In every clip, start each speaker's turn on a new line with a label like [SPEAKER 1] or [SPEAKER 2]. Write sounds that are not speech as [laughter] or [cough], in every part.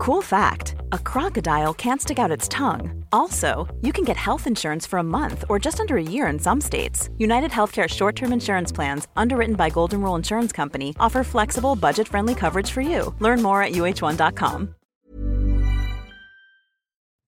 [SPEAKER 1] Cool fact a crocodile can't stick out its tongue. Also, you can get health insurance for a month or just under a year in some states. United Healthcare short term insurance plans, underwritten by Golden Rule Insurance Company, offer flexible, budget friendly coverage for you. Learn more at uh1.com.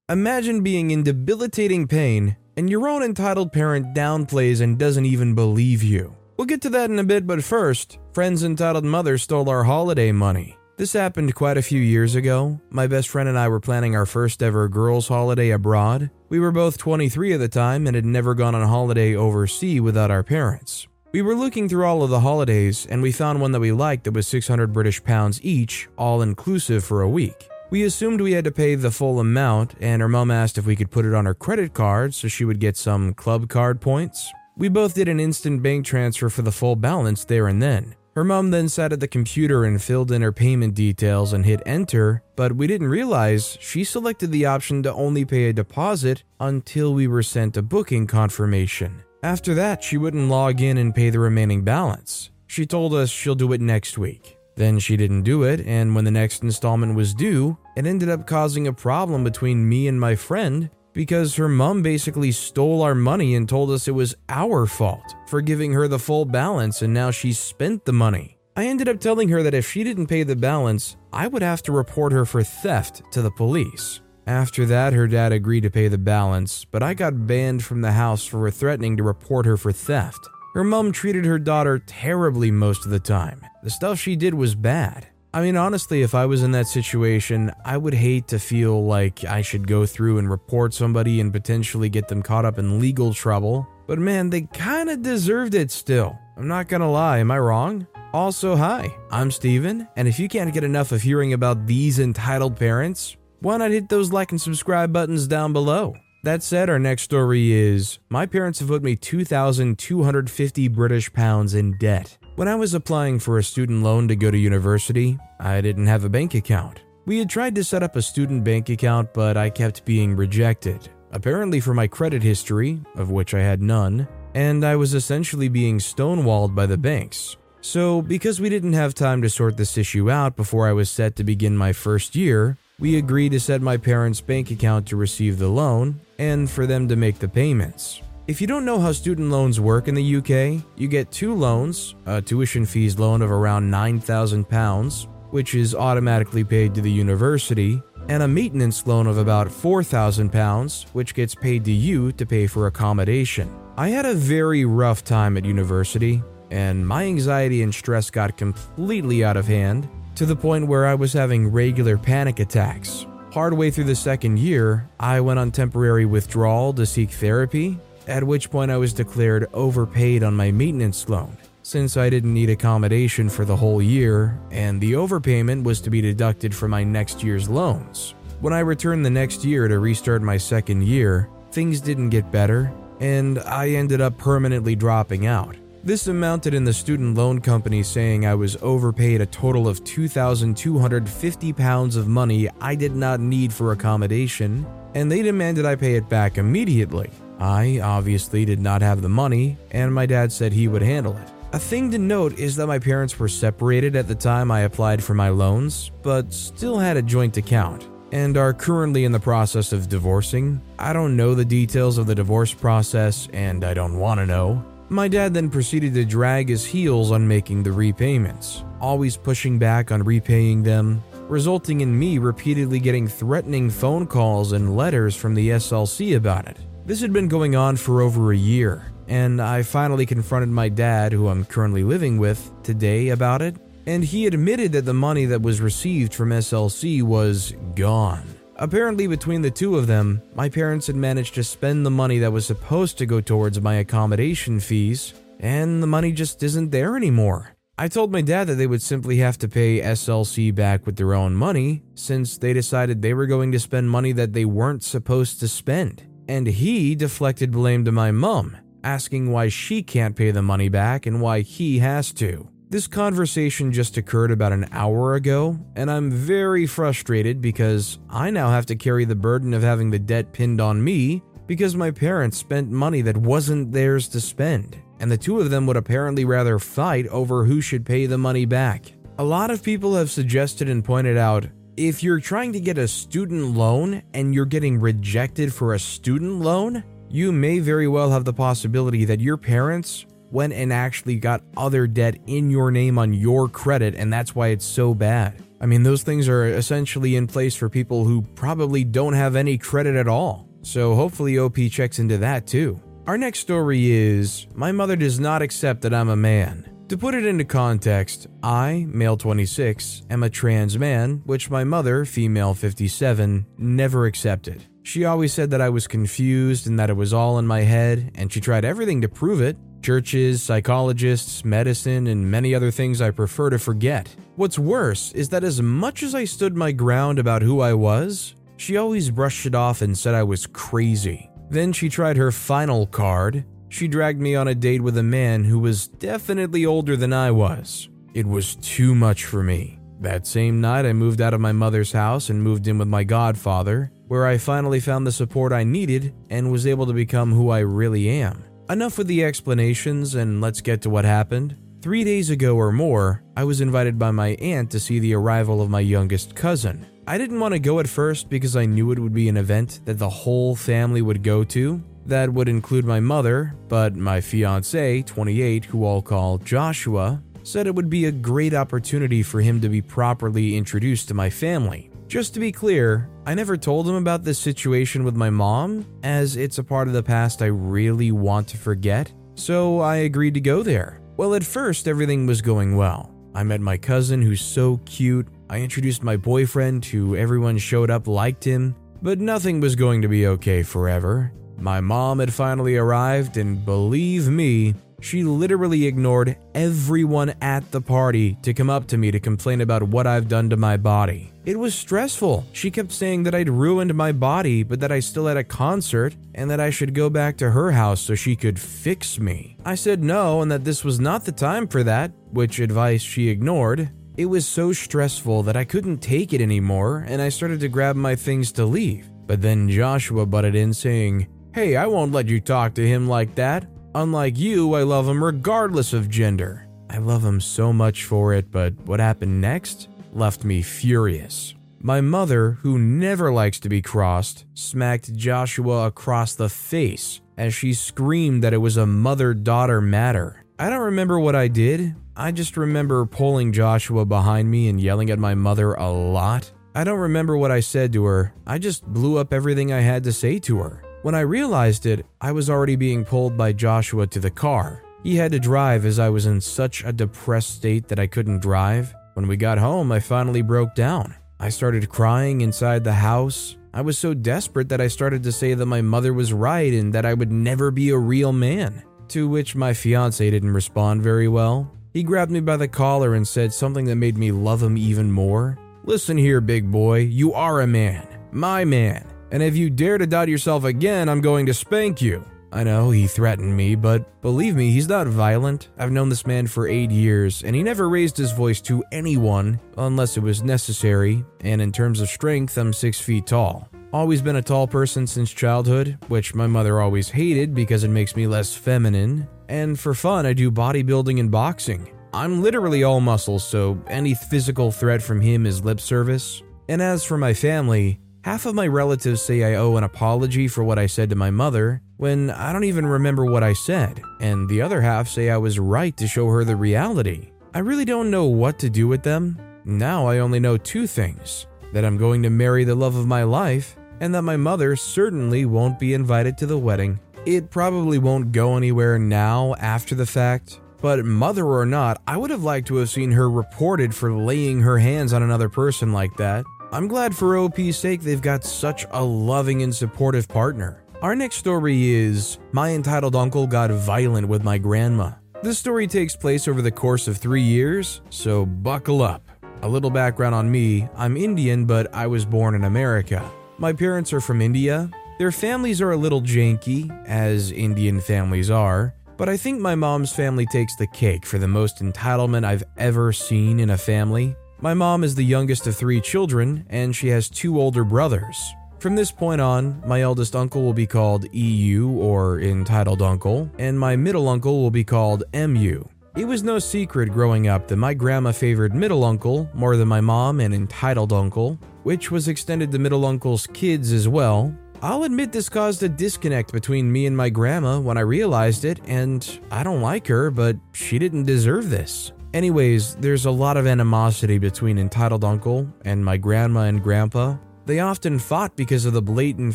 [SPEAKER 2] Imagine being in debilitating pain and your own entitled parent downplays and doesn't even believe you. We'll get to that in a bit, but first, Friend's entitled mother stole our holiday money. This happened quite a few years ago. My best friend and I were planning our first ever girls' holiday abroad. We were both 23 at the time and had never gone on a holiday overseas without our parents. We were looking through all of the holidays and we found one that we liked that was 600 British pounds each, all inclusive for a week. We assumed we had to pay the full amount, and her mom asked if we could put it on her credit card so she would get some club card points. We both did an instant bank transfer for the full balance there and then. Her mom then sat at the computer and filled in her payment details and hit enter, but we didn't realize she selected the option to only pay a deposit until we were sent a booking confirmation. After that, she wouldn't log in and pay the remaining balance. She told us she'll do it next week. Then she didn't do it, and when the next installment was due, it ended up causing a problem between me and my friend because her mom basically stole our money and told us it was our fault for giving her the full balance and now she spent the money. I ended up telling her that if she didn't pay the balance, I would have to report her for theft to the police. After that, her dad agreed to pay the balance, but I got banned from the house for threatening to report her for theft. Her mom treated her daughter terribly most of the time. The stuff she did was bad. I mean, honestly, if I was in that situation, I would hate to feel like I should go through and report somebody and potentially get them caught up in legal trouble. But man, they kinda deserved it still. I'm not gonna lie, am I wrong? Also, hi, I'm Steven, and if you can't get enough of hearing about these entitled parents, why not hit those like and subscribe buttons down below? That said, our next story is My parents have put me 2,250 British pounds in debt. When I was applying for a student loan to go to university, I didn't have a bank account. We had tried to set up a student bank account, but I kept being rejected, apparently for my credit history, of which I had none, and I was essentially being stonewalled by the banks. So, because we didn't have time to sort this issue out before I was set to begin my first year, we agreed to set my parents' bank account to receive the loan and for them to make the payments. If you don't know how student loans work in the UK, you get two loans a tuition fees loan of around £9,000, which is automatically paid to the university, and a maintenance loan of about £4,000, which gets paid to you to pay for accommodation. I had a very rough time at university, and my anxiety and stress got completely out of hand to the point where I was having regular panic attacks. Hard way through the second year, I went on temporary withdrawal to seek therapy at which point I was declared overpaid on my maintenance loan, since I didn't need accommodation for the whole year, and the overpayment was to be deducted from my next year's loans. When I returned the next year to restart my second year, things didn't get better, and I ended up permanently dropping out. This amounted in the student loan company saying I was overpaid a total of 2,250 pounds of money I did not need for accommodation, and they demanded I pay it back immediately. I obviously did not have the money, and my dad said he would handle it. A thing to note is that my parents were separated at the time I applied for my loans, but still had a joint account, and are currently in the process of divorcing. I don't know the details of the divorce process, and I don't want to know. My dad then proceeded to drag his heels on making the repayments, always pushing back on repaying them, resulting in me repeatedly getting threatening phone calls and letters from the SLC about it. This had been going on for over a year, and I finally confronted my dad, who I'm currently living with, today about it, and he admitted that the money that was received from SLC was gone. Apparently, between the two of them, my parents had managed to spend the money that was supposed to go towards my accommodation fees, and the money just isn't there anymore. I told my dad that they would simply have to pay SLC back with their own money, since they decided they were going to spend money that they weren't supposed to spend and he deflected blame to my mum, asking why she can't pay the money back and why he has to. This conversation just occurred about an hour ago, and I'm very frustrated because I now have to carry the burden of having the debt pinned on me because my parents spent money that wasn't theirs to spend, and the two of them would apparently rather fight over who should pay the money back. A lot of people have suggested and pointed out if you're trying to get a student loan and you're getting rejected for a student loan, you may very well have the possibility that your parents went and actually got other debt in your name on your credit, and that's why it's so bad. I mean, those things are essentially in place for people who probably don't have any credit at all. So hopefully, OP checks into that too. Our next story is My mother does not accept that I'm a man. To put it into context, I, male 26, am a trans man, which my mother, female 57, never accepted. She always said that I was confused and that it was all in my head, and she tried everything to prove it churches, psychologists, medicine, and many other things I prefer to forget. What's worse is that as much as I stood my ground about who I was, she always brushed it off and said I was crazy. Then she tried her final card. She dragged me on a date with a man who was definitely older than I was. It was too much for me. That same night, I moved out of my mother's house and moved in with my godfather, where I finally found the support I needed and was able to become who I really am. Enough with the explanations, and let's get to what happened. Three days ago or more, I was invited by my aunt to see the arrival of my youngest cousin. I didn't want to go at first because I knew it would be an event that the whole family would go to. That would include my mother, but my fiance, 28, who I'll call Joshua, said it would be a great opportunity for him to be properly introduced to my family. Just to be clear, I never told him about this situation with my mom, as it's a part of the past I really want to forget, so I agreed to go there. Well, at first, everything was going well. I met my cousin, who's so cute. I introduced my boyfriend, who everyone showed up liked him, but nothing was going to be okay forever. My mom had finally arrived, and believe me, she literally ignored everyone at the party to come up to me to complain about what I've done to my body. It was stressful. She kept saying that I'd ruined my body, but that I still had a concert and that I should go back to her house so she could fix me. I said no and that this was not the time for that, which advice she ignored. It was so stressful that I couldn't take it anymore and I started to grab my things to leave. But then Joshua butted in saying, Hey, I won't let you talk to him like that. Unlike you, I love him regardless of gender. I love him so much for it, but what happened next left me furious. My mother, who never likes to be crossed, smacked Joshua across the face as she screamed that it was a mother daughter matter. I don't remember what I did, I just remember pulling Joshua behind me and yelling at my mother a lot. I don't remember what I said to her, I just blew up everything I had to say to her. When I realized it, I was already being pulled by Joshua to the car. He had to drive as I was in such a depressed state that I couldn't drive. When we got home, I finally broke down. I started crying inside the house. I was so desperate that I started to say that my mother was right and that I would never be a real man. To which my fiance didn't respond very well. He grabbed me by the collar and said something that made me love him even more. Listen here, big boy, you are a man. My man and if you dare to doubt yourself again, I'm going to spank you. I know he threatened me, but believe me, he's not violent. I've known this man for eight years, and he never raised his voice to anyone unless it was necessary, and in terms of strength, I'm six feet tall. Always been a tall person since childhood, which my mother always hated because it makes me less feminine. And for fun, I do bodybuilding and boxing. I'm literally all muscles, so any physical threat from him is lip service. And as for my family, Half of my relatives say I owe an apology for what I said to my mother, when I don't even remember what I said, and the other half say I was right to show her the reality. I really don't know what to do with them. Now I only know two things that I'm going to marry the love of my life, and that my mother certainly won't be invited to the wedding. It probably won't go anywhere now after the fact, but mother or not, I would have liked to have seen her reported for laying her hands on another person like that. I'm glad for OP's sake they've got such a loving and supportive partner. Our next story is My entitled uncle got violent with my grandma. This story takes place over the course of three years, so buckle up. A little background on me I'm Indian, but I was born in America. My parents are from India. Their families are a little janky, as Indian families are, but I think my mom's family takes the cake for the most entitlement I've ever seen in a family. My mom is the youngest of three children, and she has two older brothers. From this point on, my eldest uncle will be called EU or entitled uncle, and my middle uncle will be called MU. It was no secret growing up that my grandma favored middle uncle more than my mom and entitled uncle, which was extended to middle uncle's kids as well. I'll admit this caused a disconnect between me and my grandma when I realized it, and I don't like her, but she didn't deserve this. Anyways, there's a lot of animosity between entitled uncle and my grandma and grandpa. They often fought because of the blatant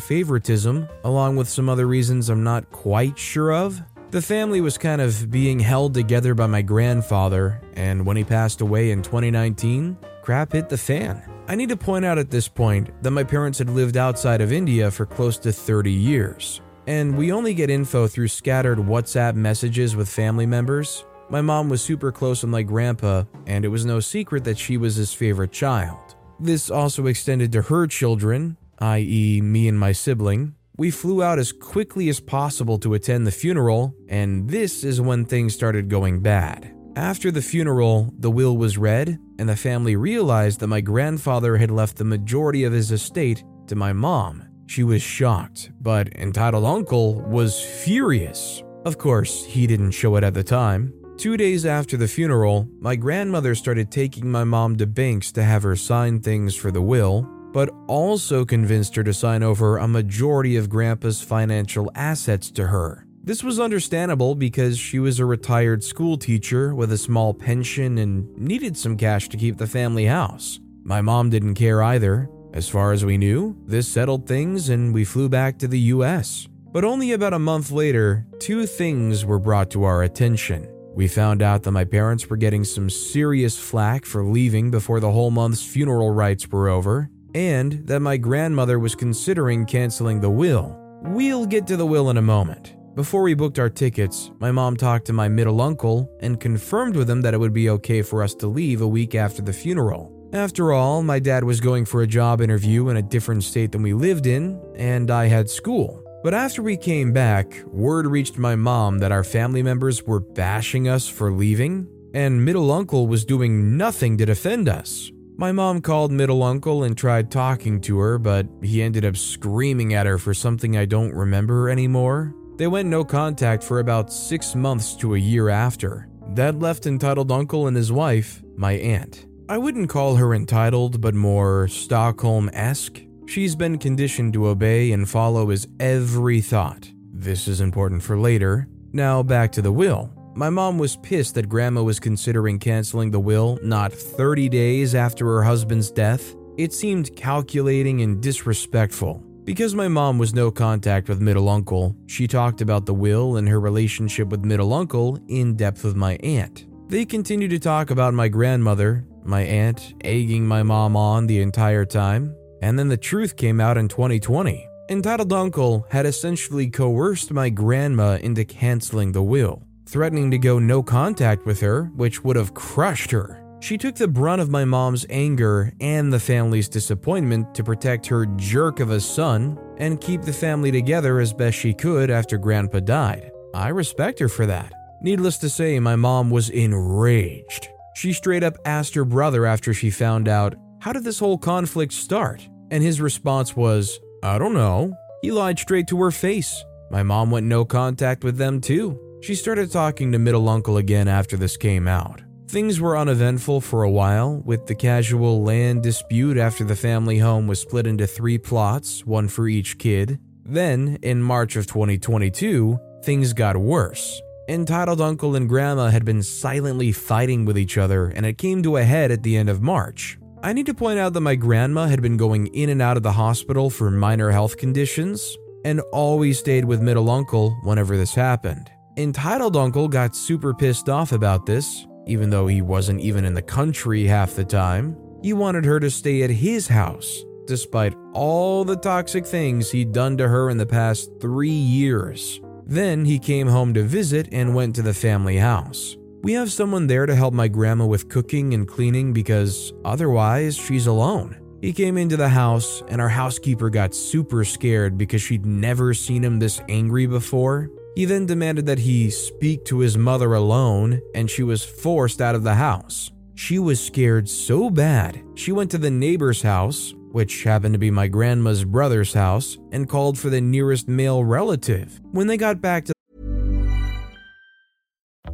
[SPEAKER 2] favoritism, along with some other reasons I'm not quite sure of. The family was kind of being held together by my grandfather, and when he passed away in 2019, crap hit the fan. I need to point out at this point that my parents had lived outside of India for close to 30 years, and we only get info through scattered WhatsApp messages with family members. My mom was super close with my grandpa, and it was no secret that she was his favorite child. This also extended to her children, i.e., me and my sibling. We flew out as quickly as possible to attend the funeral, and this is when things started going bad. After the funeral, the will was read, and the family realized that my grandfather had left the majority of his estate to my mom. She was shocked, but entitled uncle was furious. Of course, he didn't show it at the time, Two days after the funeral, my grandmother started taking my mom to banks to have her sign things for the will, but also convinced her to sign over a majority of Grandpa's financial assets to her. This was understandable because she was a retired school teacher with a small pension and needed some cash to keep the family house. My mom didn't care either. As far as we knew, this settled things and we flew back to the US. But only about a month later, two things were brought to our attention. We found out that my parents were getting some serious flack for leaving before the whole month's funeral rites were over, and that my grandmother was considering canceling the will. We'll get to the will in a moment. Before we booked our tickets, my mom talked to my middle uncle and confirmed with him that it would be okay for us to leave a week after the funeral. After all, my dad was going for a job interview in a different state than we lived in, and I had school. But after we came back, word reached my mom that our family members were bashing us for leaving, and middle uncle was doing nothing to defend us. My mom called middle uncle and tried talking to her, but he ended up screaming at her for something I don't remember anymore. They went no contact for about six months to a year after. That left entitled uncle and his wife, my aunt. I wouldn't call her entitled, but more Stockholm esque. She's been conditioned to obey and follow his every thought. This is important for later. Now back to the will. My mom was pissed that grandma was considering canceling the will not 30 days after her husband's death. It seemed calculating and disrespectful. Because my mom was no contact with middle uncle, she talked about the will and her relationship with middle uncle in depth with my aunt. They continued to talk about my grandmother, my aunt egging my mom on the entire time, and then the truth came out in 2020. Entitled Uncle had essentially coerced my grandma into canceling the will, threatening to go no contact with her, which would have crushed her. She took the brunt of my mom's anger and the family's disappointment to protect her jerk of a son and keep the family together as best she could after Grandpa died. I respect her for that. Needless to say, my mom was enraged. She straight up asked her brother after she found out how did this whole conflict start? And his response was, I don't know. He lied straight to her face. My mom went no contact with them too. She started talking to middle uncle again after this came out. Things were uneventful for a while, with the casual land dispute after the family home was split into three plots, one for each kid. Then, in March of 2022, things got worse. Entitled uncle and grandma had been silently fighting with each other, and it came to a head at the end of March. I need to point out that my grandma had been going in and out of the hospital for minor health conditions and always stayed with middle uncle whenever this happened. Entitled uncle got super pissed off about this, even though he wasn't even in the country half the time. He wanted her to stay at his house, despite all the toxic things he'd done to her in the past three years. Then he came home to visit and went to the family house. We have someone there to help my grandma with cooking and cleaning because otherwise she's alone. He came into the house, and our housekeeper got super scared because she'd never seen him this angry before. He then demanded that he speak to his mother alone, and she was forced out of the house. She was scared so bad, she went to the neighbor's house, which happened to be my grandma's brother's house, and called for the nearest male relative. When they got back to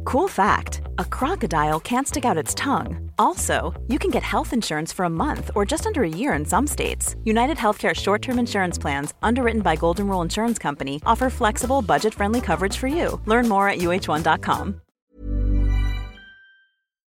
[SPEAKER 1] Cool fact a crocodile can't stick out its tongue. Also, you can get health insurance for a month or just under a year in some states. United Healthcare short term insurance plans, underwritten by Golden Rule Insurance Company, offer flexible, budget friendly coverage for you. Learn more at uh1.com.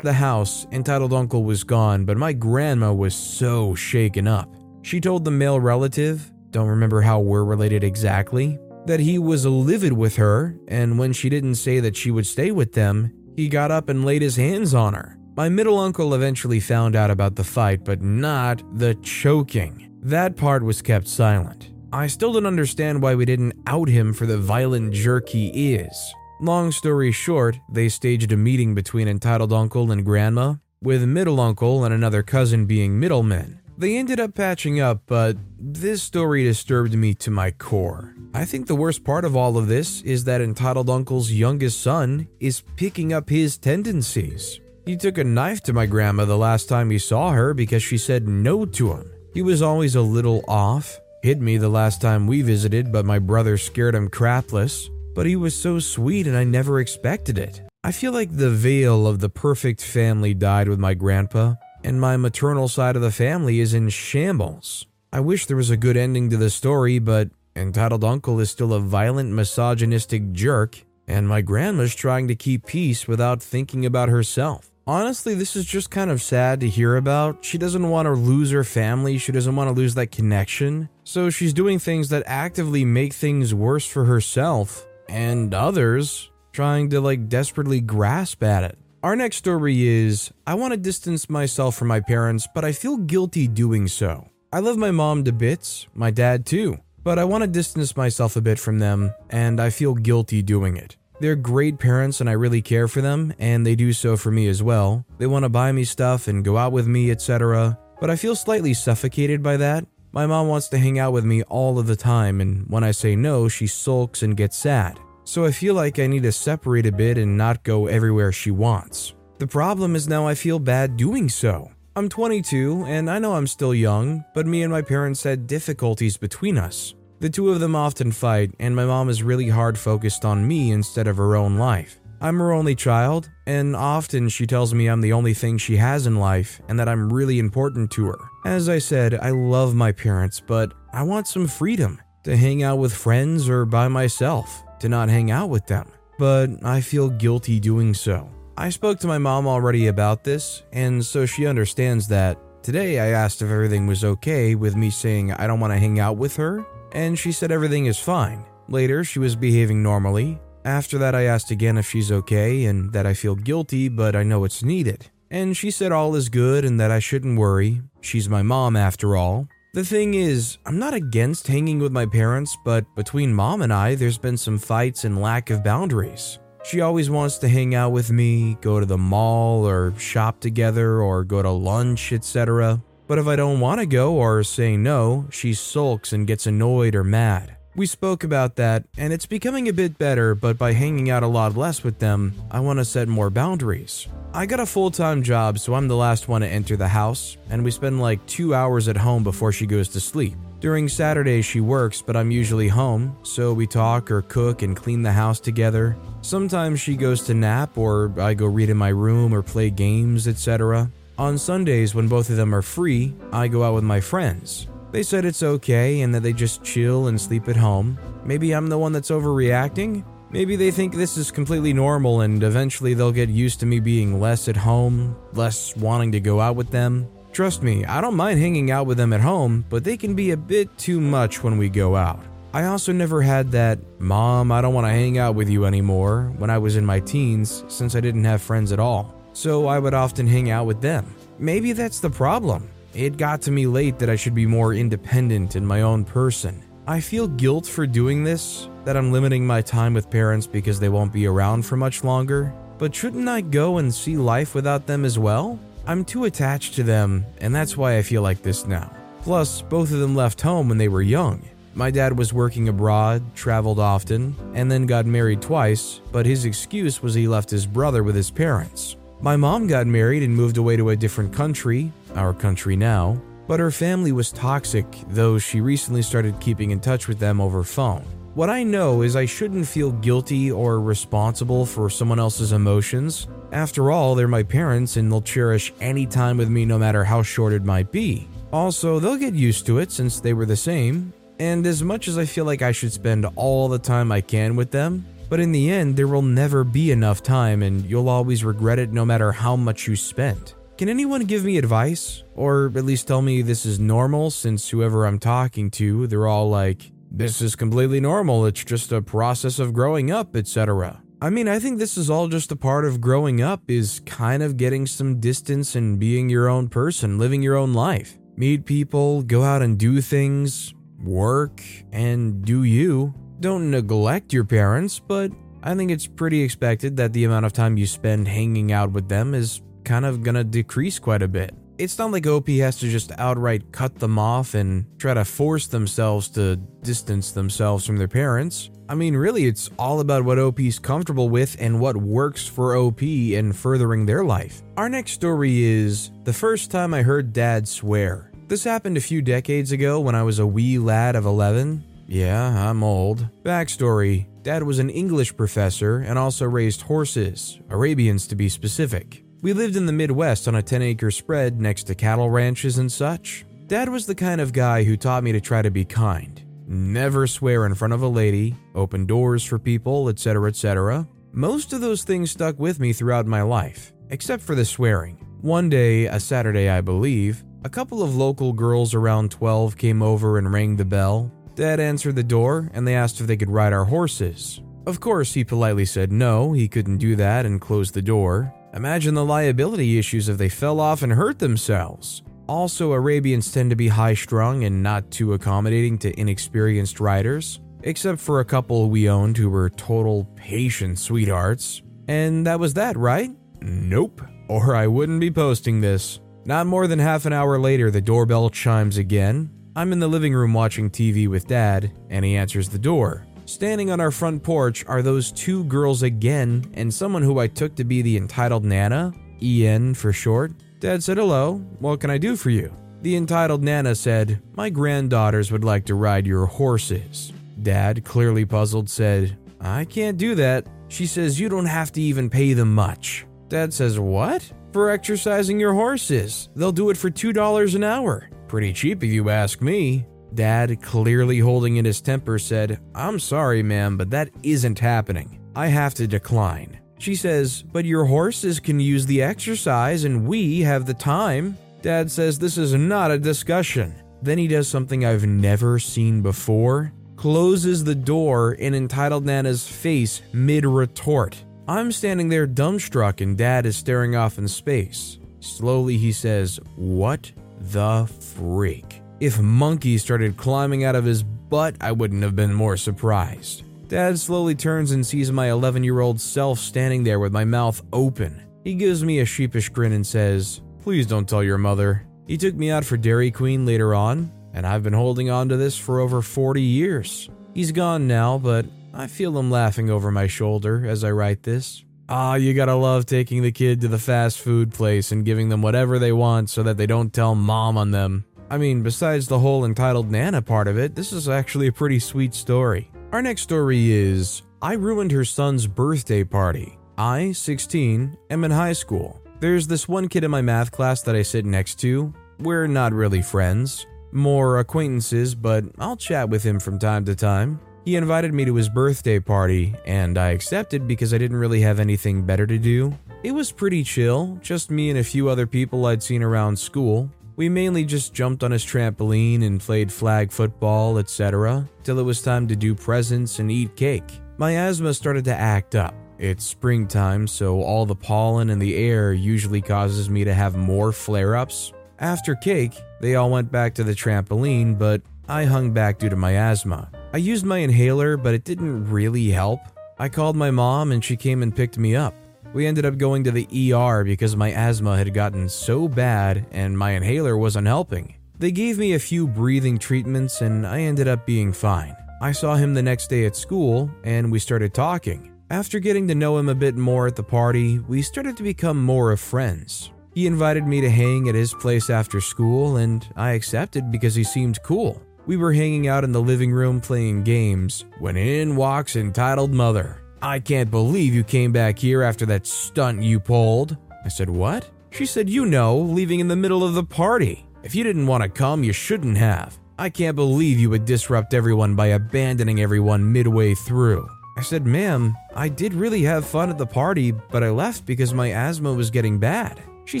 [SPEAKER 2] The house, entitled Uncle, was gone, but my grandma was so shaken up. She told the male relative, don't remember how we're related exactly, that he was livid with her, and when she didn't say that she would stay with them, he got up and laid his hands on her. My middle uncle eventually found out about the fight, but not the choking. That part was kept silent. I still don't understand why we didn't out him for the violent jerk he is. Long story short, they staged a meeting between entitled uncle and grandma, with middle uncle and another cousin being middlemen. They ended up patching up, but this story disturbed me to my core. I think the worst part of all of this is that entitled uncle's youngest son is picking up his tendencies. He took a knife to my grandma the last time he saw her because she said no to him. He was always a little off, hit me the last time we visited, but my brother scared him crapless. But he was so sweet and I never expected it. I feel like the veil of the perfect family died with my grandpa, and my maternal side of the family is in shambles. I wish there was a good ending to the story, but entitled uncle is still a violent, misogynistic jerk, and my grandma's trying to keep peace without thinking about herself. Honestly, this is just kind of sad to hear about. She doesn't want to lose her family, she doesn't want to lose that connection. So she's doing things that actively make things worse for herself and others, trying to like desperately grasp at it. Our next story is I want to distance myself from my parents, but I feel guilty doing so. I love my mom to bits, my dad too, but I want to distance myself a bit from them, and I feel guilty doing it. They're great parents and I really care for them, and they do so for me as well. They want to buy me stuff and go out with me, etc. But I feel slightly suffocated by that. My mom wants to hang out with me all of the time, and when I say no, she sulks and gets sad. So I feel like I need to separate a bit and not go everywhere she wants. The problem is now I feel bad doing so. I'm 22 and I know I'm still young, but me and my parents had difficulties between us. The two of them often fight, and my mom is really hard focused on me instead of her own life. I'm her only child, and often she tells me I'm the only thing she has in life and that I'm really important to her. As I said, I love my parents, but I want some freedom to hang out with friends or by myself, to not hang out with them. But I feel guilty doing so. I spoke to my mom already about this, and so she understands that. Today I asked if everything was okay with me saying I don't want to hang out with her, and she said everything is fine. Later, she was behaving normally. After that, I asked again if she's okay and that I feel guilty, but I know it's needed. And she said all is good and that I shouldn't worry. She's my mom after all. The thing is, I'm not against hanging with my parents, but between mom and I, there's been some fights and lack of boundaries. She always wants to hang out with me, go to the mall or shop together or go to lunch, etc. But if I don't want to go or say no, she sulks and gets annoyed or mad. We spoke about that, and it's becoming a bit better, but by hanging out a lot less with them, I want to set more boundaries. I got a full time job, so I'm the last one to enter the house, and we spend like two hours at home before she goes to sleep. During Saturdays, she works, but I'm usually home, so we talk or cook and clean the house together. Sometimes she goes to nap, or I go read in my room or play games, etc. On Sundays, when both of them are free, I go out with my friends. They said it's okay and that they just chill and sleep at home. Maybe I'm the one that's overreacting? Maybe they think this is completely normal and eventually they'll get used to me being less at home, less wanting to go out with them. Trust me, I don't mind hanging out with them at home, but they can be a bit too much when we go out. I also never had that, Mom, I don't want to hang out with you anymore, when I was in my teens, since I didn't have friends at all so I would often hang out with them. Maybe that's the problem. It got to me late that I should be more independent in my own person. I feel guilt for doing this, that I'm limiting my time with parents because they won't be around for much longer. But shouldn't I go and see life without them as well? I'm too attached to them, and that's why I feel like this now. Plus, both of them left home when they were young. My dad was working abroad, traveled often, and then got married twice, but his excuse was he left his brother with his parents. My mom got married and moved away to a different country, our country now, but her family was toxic, though she recently started keeping in touch with them over phone. What I know is I shouldn't feel guilty or responsible for someone else's emotions. After all, they're my parents and they'll cherish any time with me no matter how short it might be. Also, they'll get used to it since they were the same. And as much as I feel like I should spend all the time I can with them, but in the end, there will never be enough time and you'll always regret it no matter how much you spent. Can anyone give me advice? Or at least tell me this is normal since whoever I'm talking to, they're all like, this is completely normal, it's just a process of growing up, etc. I mean, I think this is all just a part of growing up, is kind of getting some distance and being your own person, living your own life. Meet people, go out and do things, work, and do you. Don't neglect your parents, but I think it's pretty expected that the amount of time you spend hanging out with them is kind of gonna decrease quite a bit. It's not like OP has to just outright cut them off and try to force themselves to distance themselves from their parents. I mean, really, it's all about what OP's comfortable with and what works for OP in furthering their life. Our next story is the first time I heard dad swear. This happened a few decades ago when I was a wee lad of 11. Yeah, I'm old. Backstory Dad was an English professor and also raised horses, Arabians to be specific. We lived in the Midwest on a 10 acre spread next to cattle ranches and such. Dad was the kind of guy who taught me to try to be kind, never swear in front of a lady, open doors for people, etc., etc. Most of those things stuck with me throughout my life, except for the swearing. One day, a Saturday I believe, a couple of local girls around 12 came over and rang the bell. Dad answered the door and they asked if they could ride our horses. Of course, he politely said no, he couldn't do that and closed the door. Imagine the liability issues if they fell off and hurt themselves. Also, Arabians tend to be high strung and not too accommodating to inexperienced riders, except for a couple we owned who were total patient sweethearts. And that was that, right? Nope. Or I wouldn't be posting this. Not more than half an hour later, the doorbell chimes again. I'm in the living room watching TV with Dad, and he answers the door. Standing on our front porch are those two girls again, and someone who I took to be the entitled Nana, EN for short. Dad said, Hello, what can I do for you? The entitled Nana said, My granddaughters would like to ride your horses. Dad, clearly puzzled, said, I can't do that. She says, You don't have to even pay them much. Dad says, What? For exercising your horses. They'll do it for $2 an hour. Pretty cheap if you ask me. Dad, clearly holding in his temper, said, I'm sorry, ma'am, but that isn't happening. I have to decline. She says, But your horses can use the exercise and we have the time. Dad says, This is not a discussion. Then he does something I've never seen before closes the door in entitled Nana's face mid retort. I'm standing there dumbstruck and Dad is staring off in space. Slowly he says, What the freak? If monkeys started climbing out of his butt, I wouldn't have been more surprised. Dad slowly turns and sees my 11 year old self standing there with my mouth open. He gives me a sheepish grin and says, Please don't tell your mother. He took me out for Dairy Queen later on, and I've been holding on to this for over 40 years. He's gone now, but I feel him laughing over my shoulder as I write this. Ah, you gotta love taking the kid to the fast food place and giving them whatever they want so that they don't tell mom on them. I mean, besides the whole entitled Nana part of it, this is actually a pretty sweet story. Our next story is I ruined her son's birthday party. I, 16, am in high school. There's this one kid in my math class that I sit next to. We're not really friends, more acquaintances, but I'll chat with him from time to time. He invited me to his birthday party, and I accepted because I didn't really have anything better to do. It was pretty chill, just me and a few other people I'd seen around school. We mainly just jumped on his trampoline and played flag football, etc., till it was time to do presents and eat cake. My asthma started to act up. It's springtime, so all the pollen in the air usually causes me to have more flare ups. After cake, they all went back to the trampoline, but I hung back due to my asthma. I used my inhaler, but it didn't really help. I called my mom and she came and picked me up. We ended up going to the ER because my asthma had gotten so bad and my inhaler wasn't helping. They gave me a few breathing treatments and I ended up being fine. I saw him the next day at school and we started talking. After getting to know him a bit more at the party, we started to become more of friends. He invited me to hang at his place after school and I accepted because he seemed cool. We were hanging out in the living room playing games when in walks entitled mother. I can't believe you came back here after that stunt you pulled. I said, What? She said, You know, leaving in the middle of the party. If you didn't want to come, you shouldn't have. I can't believe you would disrupt everyone by abandoning everyone midway through. I said, Ma'am, I did really have fun at the party, but I left because my asthma was getting bad. She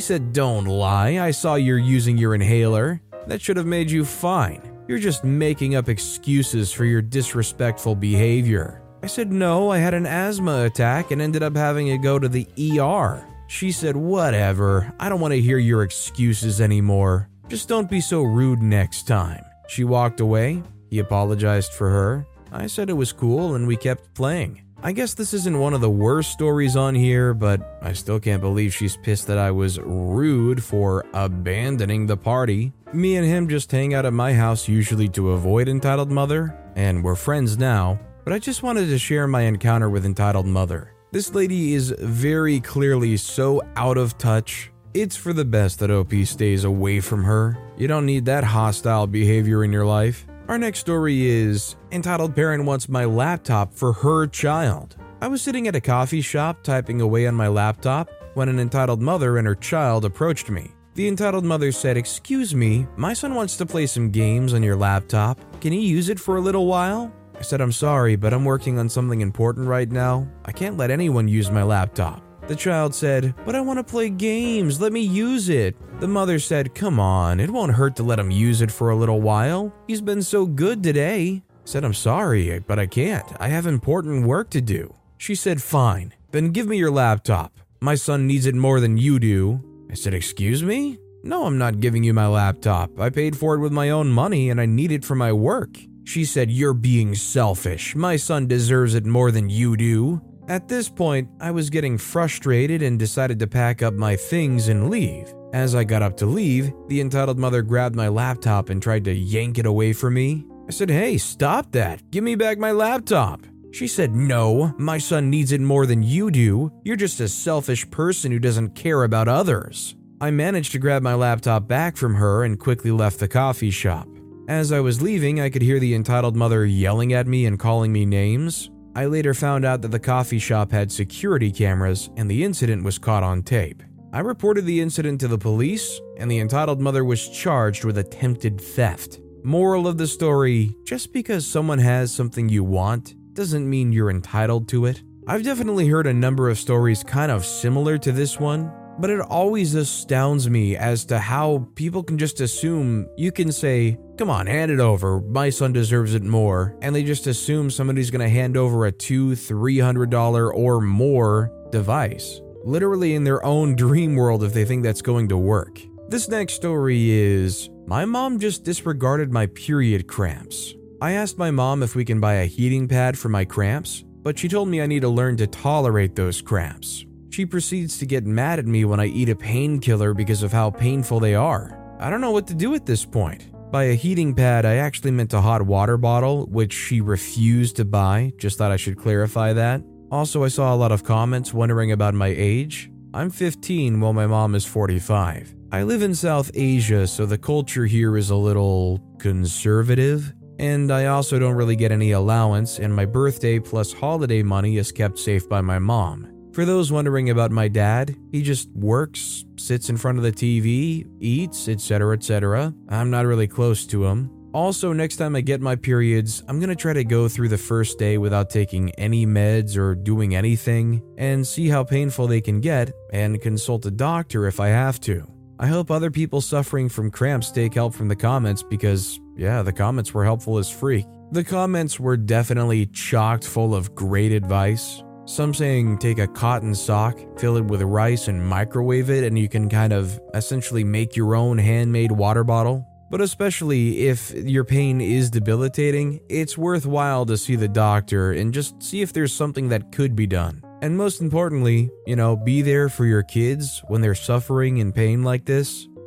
[SPEAKER 2] said, Don't lie, I saw you're using your inhaler. That should have made you fine. You're just making up excuses for your disrespectful behavior. I said, No, I had an asthma attack and ended up having to go to the ER. She said, Whatever, I don't want to hear your excuses anymore. Just don't be so rude next time. She walked away. He apologized for her. I said it was cool and we kept playing. I guess this isn't one of the worst stories on here, but I still can't believe she's pissed that I was rude for abandoning the party. Me and him just hang out at my house usually to avoid Entitled Mother, and we're friends now, but I just wanted to share my encounter with Entitled Mother. This lady is very clearly so out of touch it's for the best that OP stays away from her. You don't need that hostile behavior in your life. Our next story is Entitled Parent Wants My Laptop for Her Child. I was sitting at a coffee shop typing away on my laptop when an entitled mother and her child approached me. The entitled mother said, Excuse me, my son wants to play some games on your laptop. Can he use it for a little while? I said, I'm sorry, but I'm working on something important right now. I can't let anyone use my laptop. The child said, But I want to play games, let me use it. The mother said, Come on, it won't hurt to let him use it for a little while. He's been so good today. I said, I'm sorry, but I can't. I have important work to do. She said, Fine, then give me your laptop. My son needs it more than you do. I said, Excuse me? No, I'm not giving you my laptop. I paid for it with my own money and I need it for my work. She said, You're being selfish. My son deserves it more than you do. At this point, I was getting frustrated and decided to pack up my things and leave. As I got up to leave, the entitled mother grabbed my laptop and tried to yank it away from me. I said, Hey, stop that. Give me back my laptop. She said, No, my son needs it more than you do. You're just a selfish person who doesn't care about others. I managed to grab my laptop back from her and quickly left the coffee shop. As I was leaving, I could hear the entitled mother yelling at me and calling me names. I later found out that the coffee shop had security cameras and the incident was caught on tape. I reported the incident to the police, and the entitled mother was charged with attempted theft. Moral of the story just because someone has something you want doesn't mean you're entitled to it. I've definitely heard a number of stories kind of similar to this one, but it always astounds me as to how people can just assume you can say, Come on, hand it over, my son deserves it more, and they just assume somebody's gonna hand over a two, three hundred dollar or more device. Literally in their own [laughs] dream world if they think that's going to work. This next story is My mom just disregarded my period cramps. I asked my mom if we can buy a heating pad for my cramps, but she told me I need to learn to tolerate those cramps. She proceeds to get mad at me when I eat a painkiller because of how painful they are. I don't know what to do at this point. By a heating pad, I actually meant a hot water bottle, which she refused to buy, just thought I should clarify that. Also, I saw a lot of comments wondering about my age. I'm 15 while my mom is 45. I live in South Asia, so the culture here is a little conservative. And I also don't really get any allowance, and my birthday plus holiday money is kept safe by my mom. For those wondering about my dad, he just works, sits in front of the TV, eats, etc., etc. I'm not really close to him. Also, next time I get my periods, I'm gonna try to go through the first day without taking any meds or doing anything, and see how painful they can get, and consult a doctor if I have to. I hope other people suffering from cramps take help from the comments because, yeah, the comments were helpful as freak. The comments were definitely chocked full of great advice, some saying take a cotton sock, fill it with rice, and microwave it, and you can kind of essentially make your own handmade water bottle. But especially if your pain is debilitating, it's worthwhile to see the doctor and just see if there's something that could be done. And most importantly, you know, be there for your kids when they're suffering in pain like this.